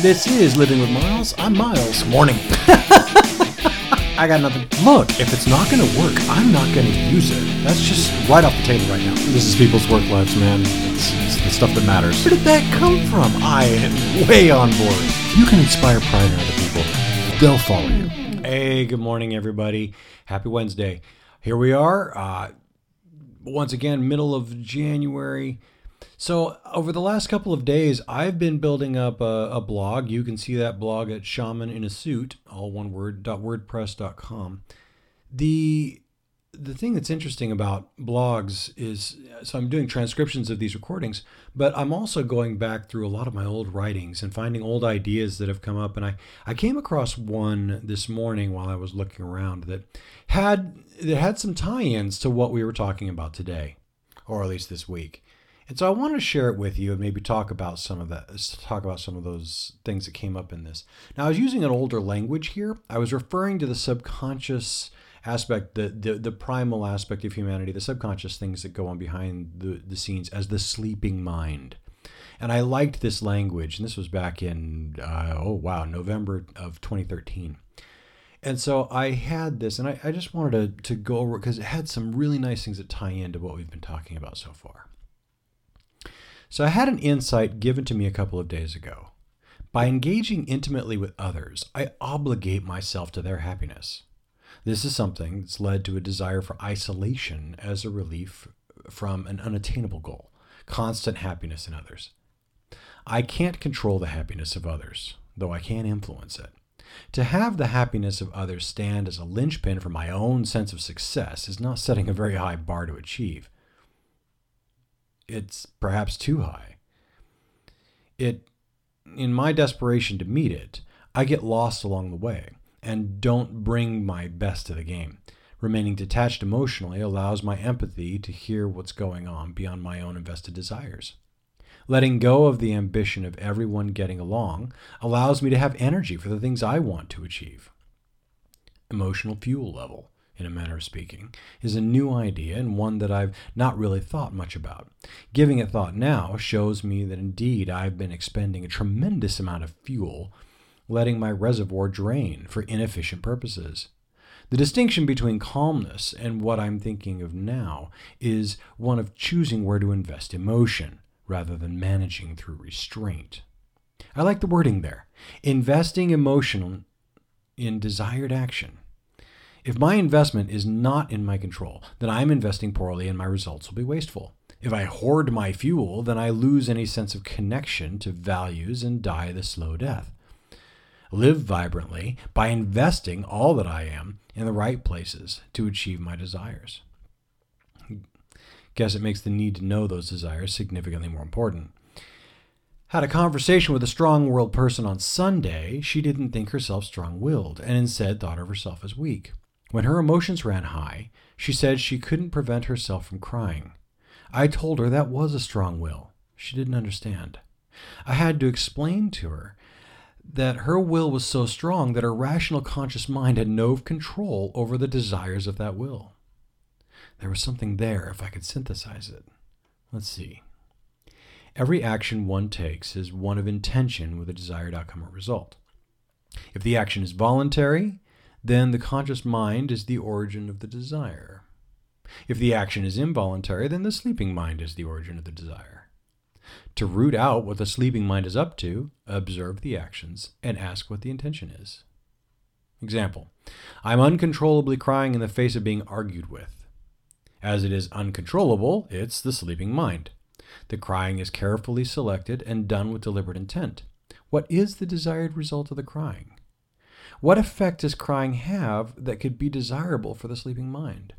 This is Living with Miles. I'm Miles. Morning. I got nothing. Look, if it's not going to work, I'm not going to use it. That's just right off the table right now. This is people's work lives, man. It's, it's the stuff that matters. Where did that come from? I am way on board. If you can inspire pride in other people, they'll follow you. Hey, good morning, everybody. Happy Wednesday. Here we are. Uh, once again, middle of January. So, over the last couple of days, I've been building up a, a blog. You can see that blog at shaman in a suit, all one word, .wordpress.com. The the thing that's interesting about blogs is so I'm doing transcriptions of these recordings, but I'm also going back through a lot of my old writings and finding old ideas that have come up. And I, I came across one this morning while I was looking around that had that had some tie-ins to what we were talking about today, or at least this week. And so I want to share it with you and maybe talk about some of that, talk about some of those things that came up in this. Now I was using an older language here. I was referring to the subconscious aspect, the, the, the primal aspect of humanity, the subconscious things that go on behind the, the scenes as the sleeping mind. And I liked this language, and this was back in, uh, oh wow, November of 2013. And so I had this, and I, I just wanted to, to go over because it had some really nice things that tie into what we've been talking about so far. So I had an insight given to me a couple of days ago. By engaging intimately with others, I obligate myself to their happiness. This is something that's led to a desire for isolation as a relief from an unattainable goal constant happiness in others. I can't control the happiness of others, though I can influence it. To have the happiness of others stand as a linchpin for my own sense of success is not setting a very high bar to achieve. It's perhaps too high. It in my desperation to meet it, I get lost along the way and don't bring my best to the game. Remaining detached emotionally allows my empathy to hear what's going on beyond my own invested desires. Letting go of the ambition of everyone getting along allows me to have energy for the things I want to achieve. Emotional fuel level, in a manner of speaking, is a new idea and one that I've not really thought much about. Giving it thought now shows me that indeed I've been expending a tremendous amount of fuel letting my reservoir drain for inefficient purposes. The distinction between calmness and what I'm thinking of now is one of choosing where to invest emotion rather than managing through restraint. I like the wording there investing emotion in desired action. If my investment is not in my control, then I'm investing poorly and my results will be wasteful. If I hoard my fuel, then I lose any sense of connection to values and die the slow death live vibrantly by investing all that I am in the right places to achieve my desires. Guess it makes the need to know those desires significantly more important. Had a conversation with a strong willed person on Sunday. She didn't think herself strong willed and instead thought of herself as weak. When her emotions ran high, she said she couldn't prevent herself from crying. I told her that was a strong will. She didn't understand. I had to explain to her that her will was so strong that her rational conscious mind had no control over the desires of that will. There was something there if I could synthesize it. Let's see. Every action one takes is one of intention with a desired outcome or result. If the action is voluntary, then the conscious mind is the origin of the desire. If the action is involuntary, then the sleeping mind is the origin of the desire. To root out what the sleeping mind is up to, observe the actions and ask what the intention is. Example I'm uncontrollably crying in the face of being argued with. As it is uncontrollable, it's the sleeping mind. The crying is carefully selected and done with deliberate intent. What is the desired result of the crying? What effect does crying have that could be desirable for the sleeping mind?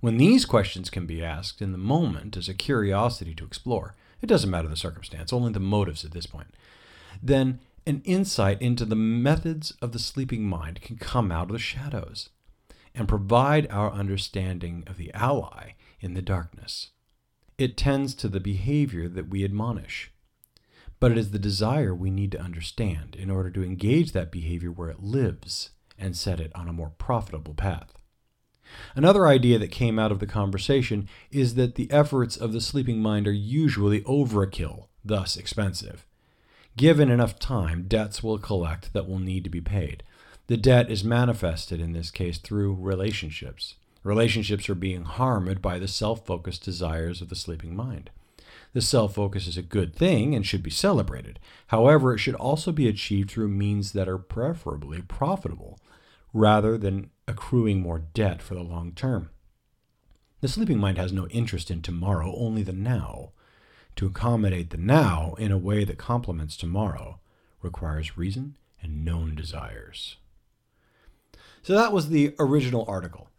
When these questions can be asked in the moment as a curiosity to explore, it doesn't matter the circumstance, only the motives at this point, then an insight into the methods of the sleeping mind can come out of the shadows and provide our understanding of the ally in the darkness. It tends to the behavior that we admonish, but it is the desire we need to understand in order to engage that behavior where it lives and set it on a more profitable path. Another idea that came out of the conversation is that the efforts of the sleeping mind are usually overkill, thus expensive. Given enough time, debts will collect that will need to be paid. The debt is manifested in this case through relationships. Relationships are being harmed by the self focused desires of the sleeping mind. The self focus is a good thing and should be celebrated. However, it should also be achieved through means that are preferably profitable, rather than accruing more debt for the long term. The sleeping mind has no interest in tomorrow, only the now. To accommodate the now in a way that complements tomorrow requires reason and known desires. So that was the original article.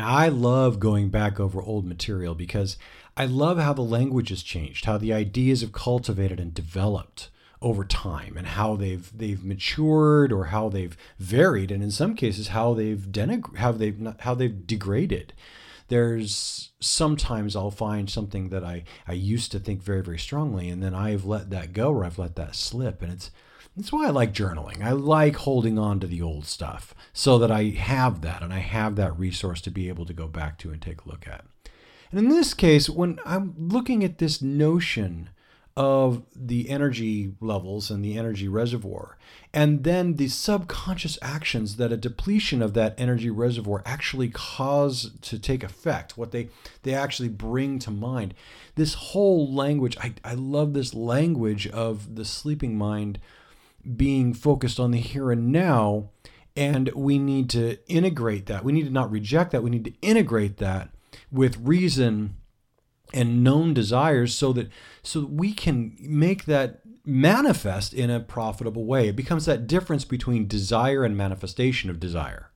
Now, I love going back over old material because I love how the language has changed, how the ideas have cultivated and developed over time, and how they've they've matured or how they've varied, and in some cases how they've deneg- how they've not, how they've degraded there's sometimes I'll find something that I, I used to think very, very strongly, and then I've let that go or I've let that slip. And it's that's why I like journaling. I like holding on to the old stuff so that I have that and I have that resource to be able to go back to and take a look at. And in this case, when I'm looking at this notion of the energy levels and the energy reservoir, and then the subconscious actions that a depletion of that energy reservoir actually cause to take effect, what they, they actually bring to mind. This whole language, I, I love this language of the sleeping mind being focused on the here and now. And we need to integrate that. We need to not reject that. We need to integrate that with reason and known desires so that so that we can make that manifest in a profitable way. It becomes that difference between desire and manifestation of desire.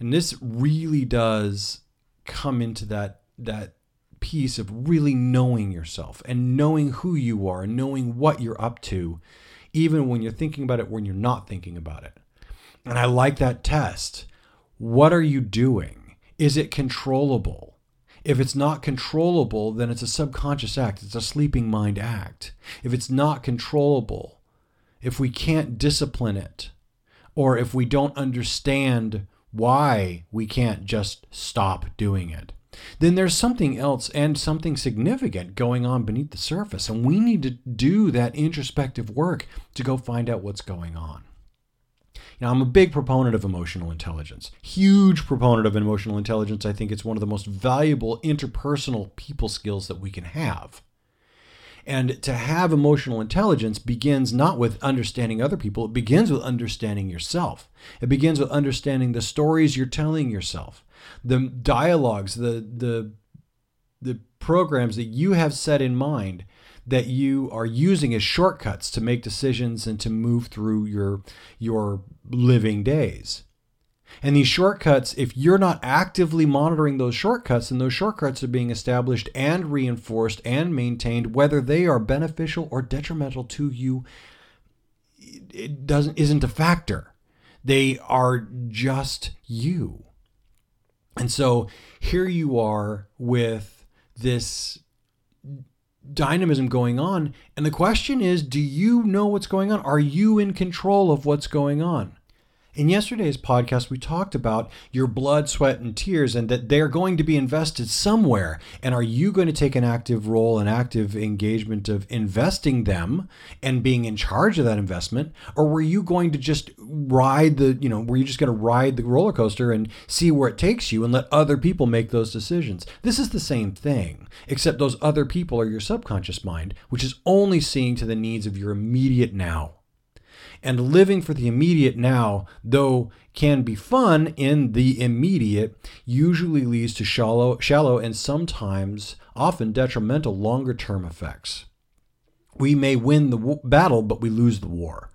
And this really does come into that that piece of really knowing yourself and knowing who you are and knowing what you're up to even when you're thinking about it when you're not thinking about it. And I like that test. What are you doing? Is it controllable? If it's not controllable, then it's a subconscious act. It's a sleeping mind act. If it's not controllable, if we can't discipline it, or if we don't understand why we can't just stop doing it, then there's something else and something significant going on beneath the surface. And we need to do that introspective work to go find out what's going on. Now, I'm a big proponent of emotional intelligence, huge proponent of emotional intelligence. I think it's one of the most valuable interpersonal people skills that we can have. And to have emotional intelligence begins not with understanding other people, it begins with understanding yourself. It begins with understanding the stories you're telling yourself, the dialogues, the, the, the programs that you have set in mind that you are using as shortcuts to make decisions and to move through your your living days. And these shortcuts, if you're not actively monitoring those shortcuts, and those shortcuts are being established and reinforced and maintained, whether they are beneficial or detrimental to you, it doesn't isn't a factor. They are just you. And so here you are with this dynamism going on. And the question is do you know what's going on? Are you in control of what's going on? In yesterday's podcast, we talked about your blood, sweat, and tears and that they're going to be invested somewhere. And are you going to take an active role, an active engagement of investing them and being in charge of that investment? Or were you going to just ride the, you know, were you just going to ride the roller coaster and see where it takes you and let other people make those decisions? This is the same thing, except those other people are your subconscious mind, which is only seeing to the needs of your immediate now. And living for the immediate now, though can be fun in the immediate, usually leads to shallow, shallow and sometimes often detrimental longer term effects. We may win the w- battle, but we lose the war.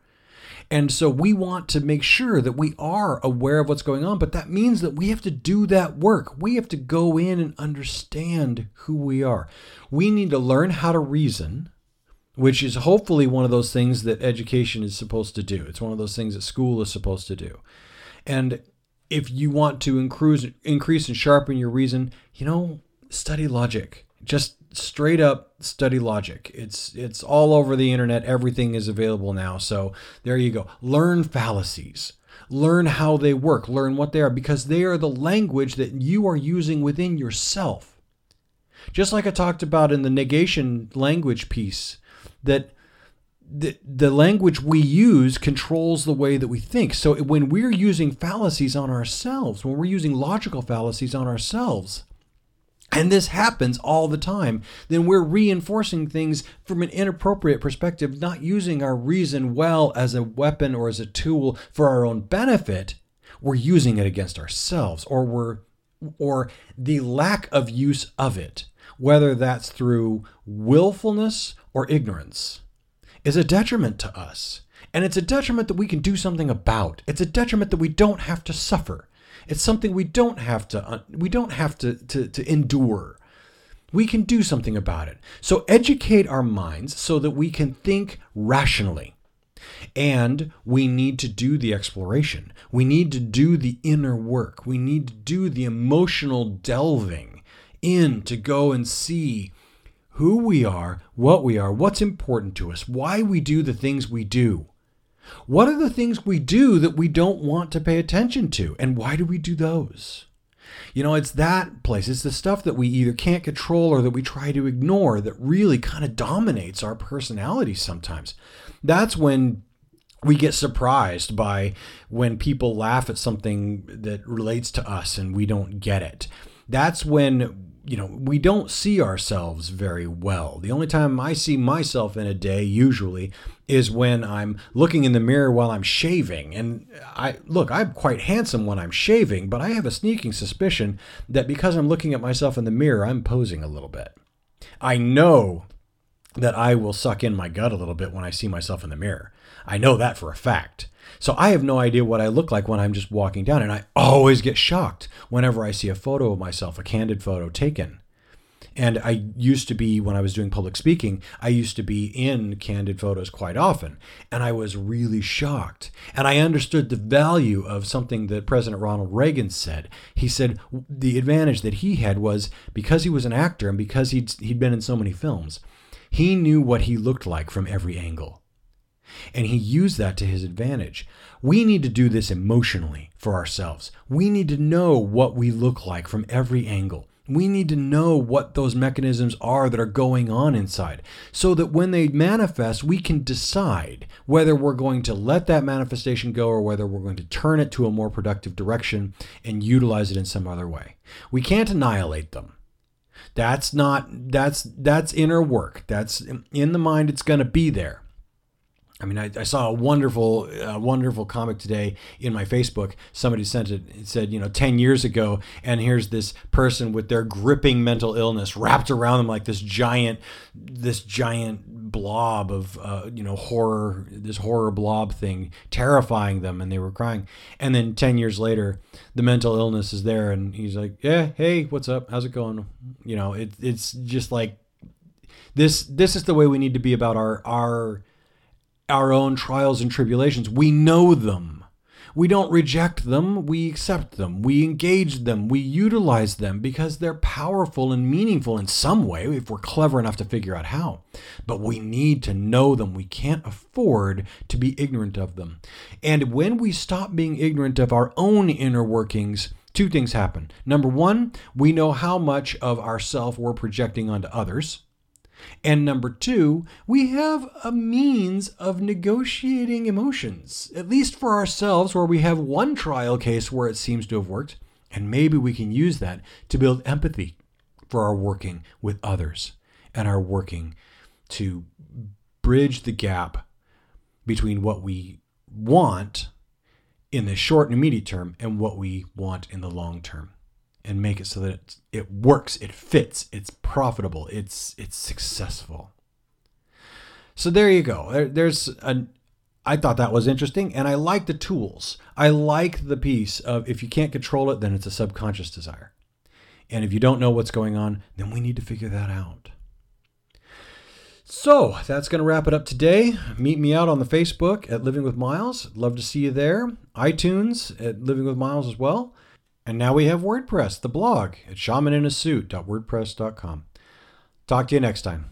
And so we want to make sure that we are aware of what's going on, but that means that we have to do that work. We have to go in and understand who we are. We need to learn how to reason which is hopefully one of those things that education is supposed to do. It's one of those things that school is supposed to do. And if you want to increase, increase and sharpen your reason, you know, study logic. Just straight up study logic. It's it's all over the internet. Everything is available now. So there you go. Learn fallacies. Learn how they work. Learn what they are because they are the language that you are using within yourself. Just like I talked about in the negation language piece that the, the language we use controls the way that we think. So when we're using fallacies on ourselves, when we're using logical fallacies on ourselves, and this happens all the time, then we're reinforcing things from an inappropriate perspective, not using our reason well as a weapon or as a tool for our own benefit. We're using it against ourselves, or we're or the lack of use of it, whether that's through willfulness or ignorance, is a detriment to us. And it's a detriment that we can do something about. It's a detriment that we don't have to suffer. It's something we don't have to uh, we don't have to, to, to endure. We can do something about it. So educate our minds so that we can think rationally. And we need to do the exploration. We need to do the inner work. We need to do the emotional delving in to go and see who we are, what we are, what's important to us, why we do the things we do. What are the things we do that we don't want to pay attention to? And why do we do those? You know, it's that place. It's the stuff that we either can't control or that we try to ignore that really kind of dominates our personality sometimes. That's when we get surprised by when people laugh at something that relates to us and we don't get it. That's when you know, we don't see ourselves very well. The only time I see myself in a day usually is when I'm looking in the mirror while I'm shaving. And I look, I'm quite handsome when I'm shaving, but I have a sneaking suspicion that because I'm looking at myself in the mirror, I'm posing a little bit. I know that I will suck in my gut a little bit when I see myself in the mirror. I know that for a fact. So I have no idea what I look like when I'm just walking down. And I always get shocked whenever I see a photo of myself, a candid photo taken. And I used to be, when I was doing public speaking, I used to be in candid photos quite often. And I was really shocked. And I understood the value of something that President Ronald Reagan said. He said the advantage that he had was because he was an actor and because he'd, he'd been in so many films, he knew what he looked like from every angle. And he used that to his advantage. We need to do this emotionally for ourselves. We need to know what we look like from every angle. We need to know what those mechanisms are that are going on inside so that when they manifest, we can decide whether we're going to let that manifestation go or whether we're going to turn it to a more productive direction and utilize it in some other way. We can't annihilate them. That's not that's that's inner work. That's in the mind it's going to be there. I mean, I, I, saw a wonderful, uh, wonderful comic today in my Facebook. Somebody sent it. It said, you know, 10 years ago, and here's this person with their gripping mental illness wrapped around them like this giant, this giant blob of, uh, you know, horror, this horror blob thing, terrifying them, and they were crying. And then 10 years later, the mental illness is there, and he's like, yeah, hey, what's up? How's it going? You know, it, it's just like this. This is the way we need to be about our our our own trials and tribulations. We know them. We don't reject them, we accept them, we engage them, we utilize them because they're powerful and meaningful in some way if we're clever enough to figure out how. But we need to know them. We can't afford to be ignorant of them. And when we stop being ignorant of our own inner workings, two things happen. Number one, we know how much of ourself we're projecting onto others. And number two, we have a means of negotiating emotions, at least for ourselves, where we have one trial case where it seems to have worked. And maybe we can use that to build empathy for our working with others and our working to bridge the gap between what we want in the short and immediate term and what we want in the long term and make it so that it, it works, it fits, it's profitable, it's it's successful. So there you go. There, there's an I thought that was interesting and I like the tools. I like the piece of if you can't control it then it's a subconscious desire. And if you don't know what's going on, then we need to figure that out. So that's going to wrap it up today. Meet me out on the Facebook at Living with Miles. Love to see you there. iTunes at Living with Miles as well. And now we have WordPress, the blog at shamaninasuit.wordpress.com. Talk to you next time.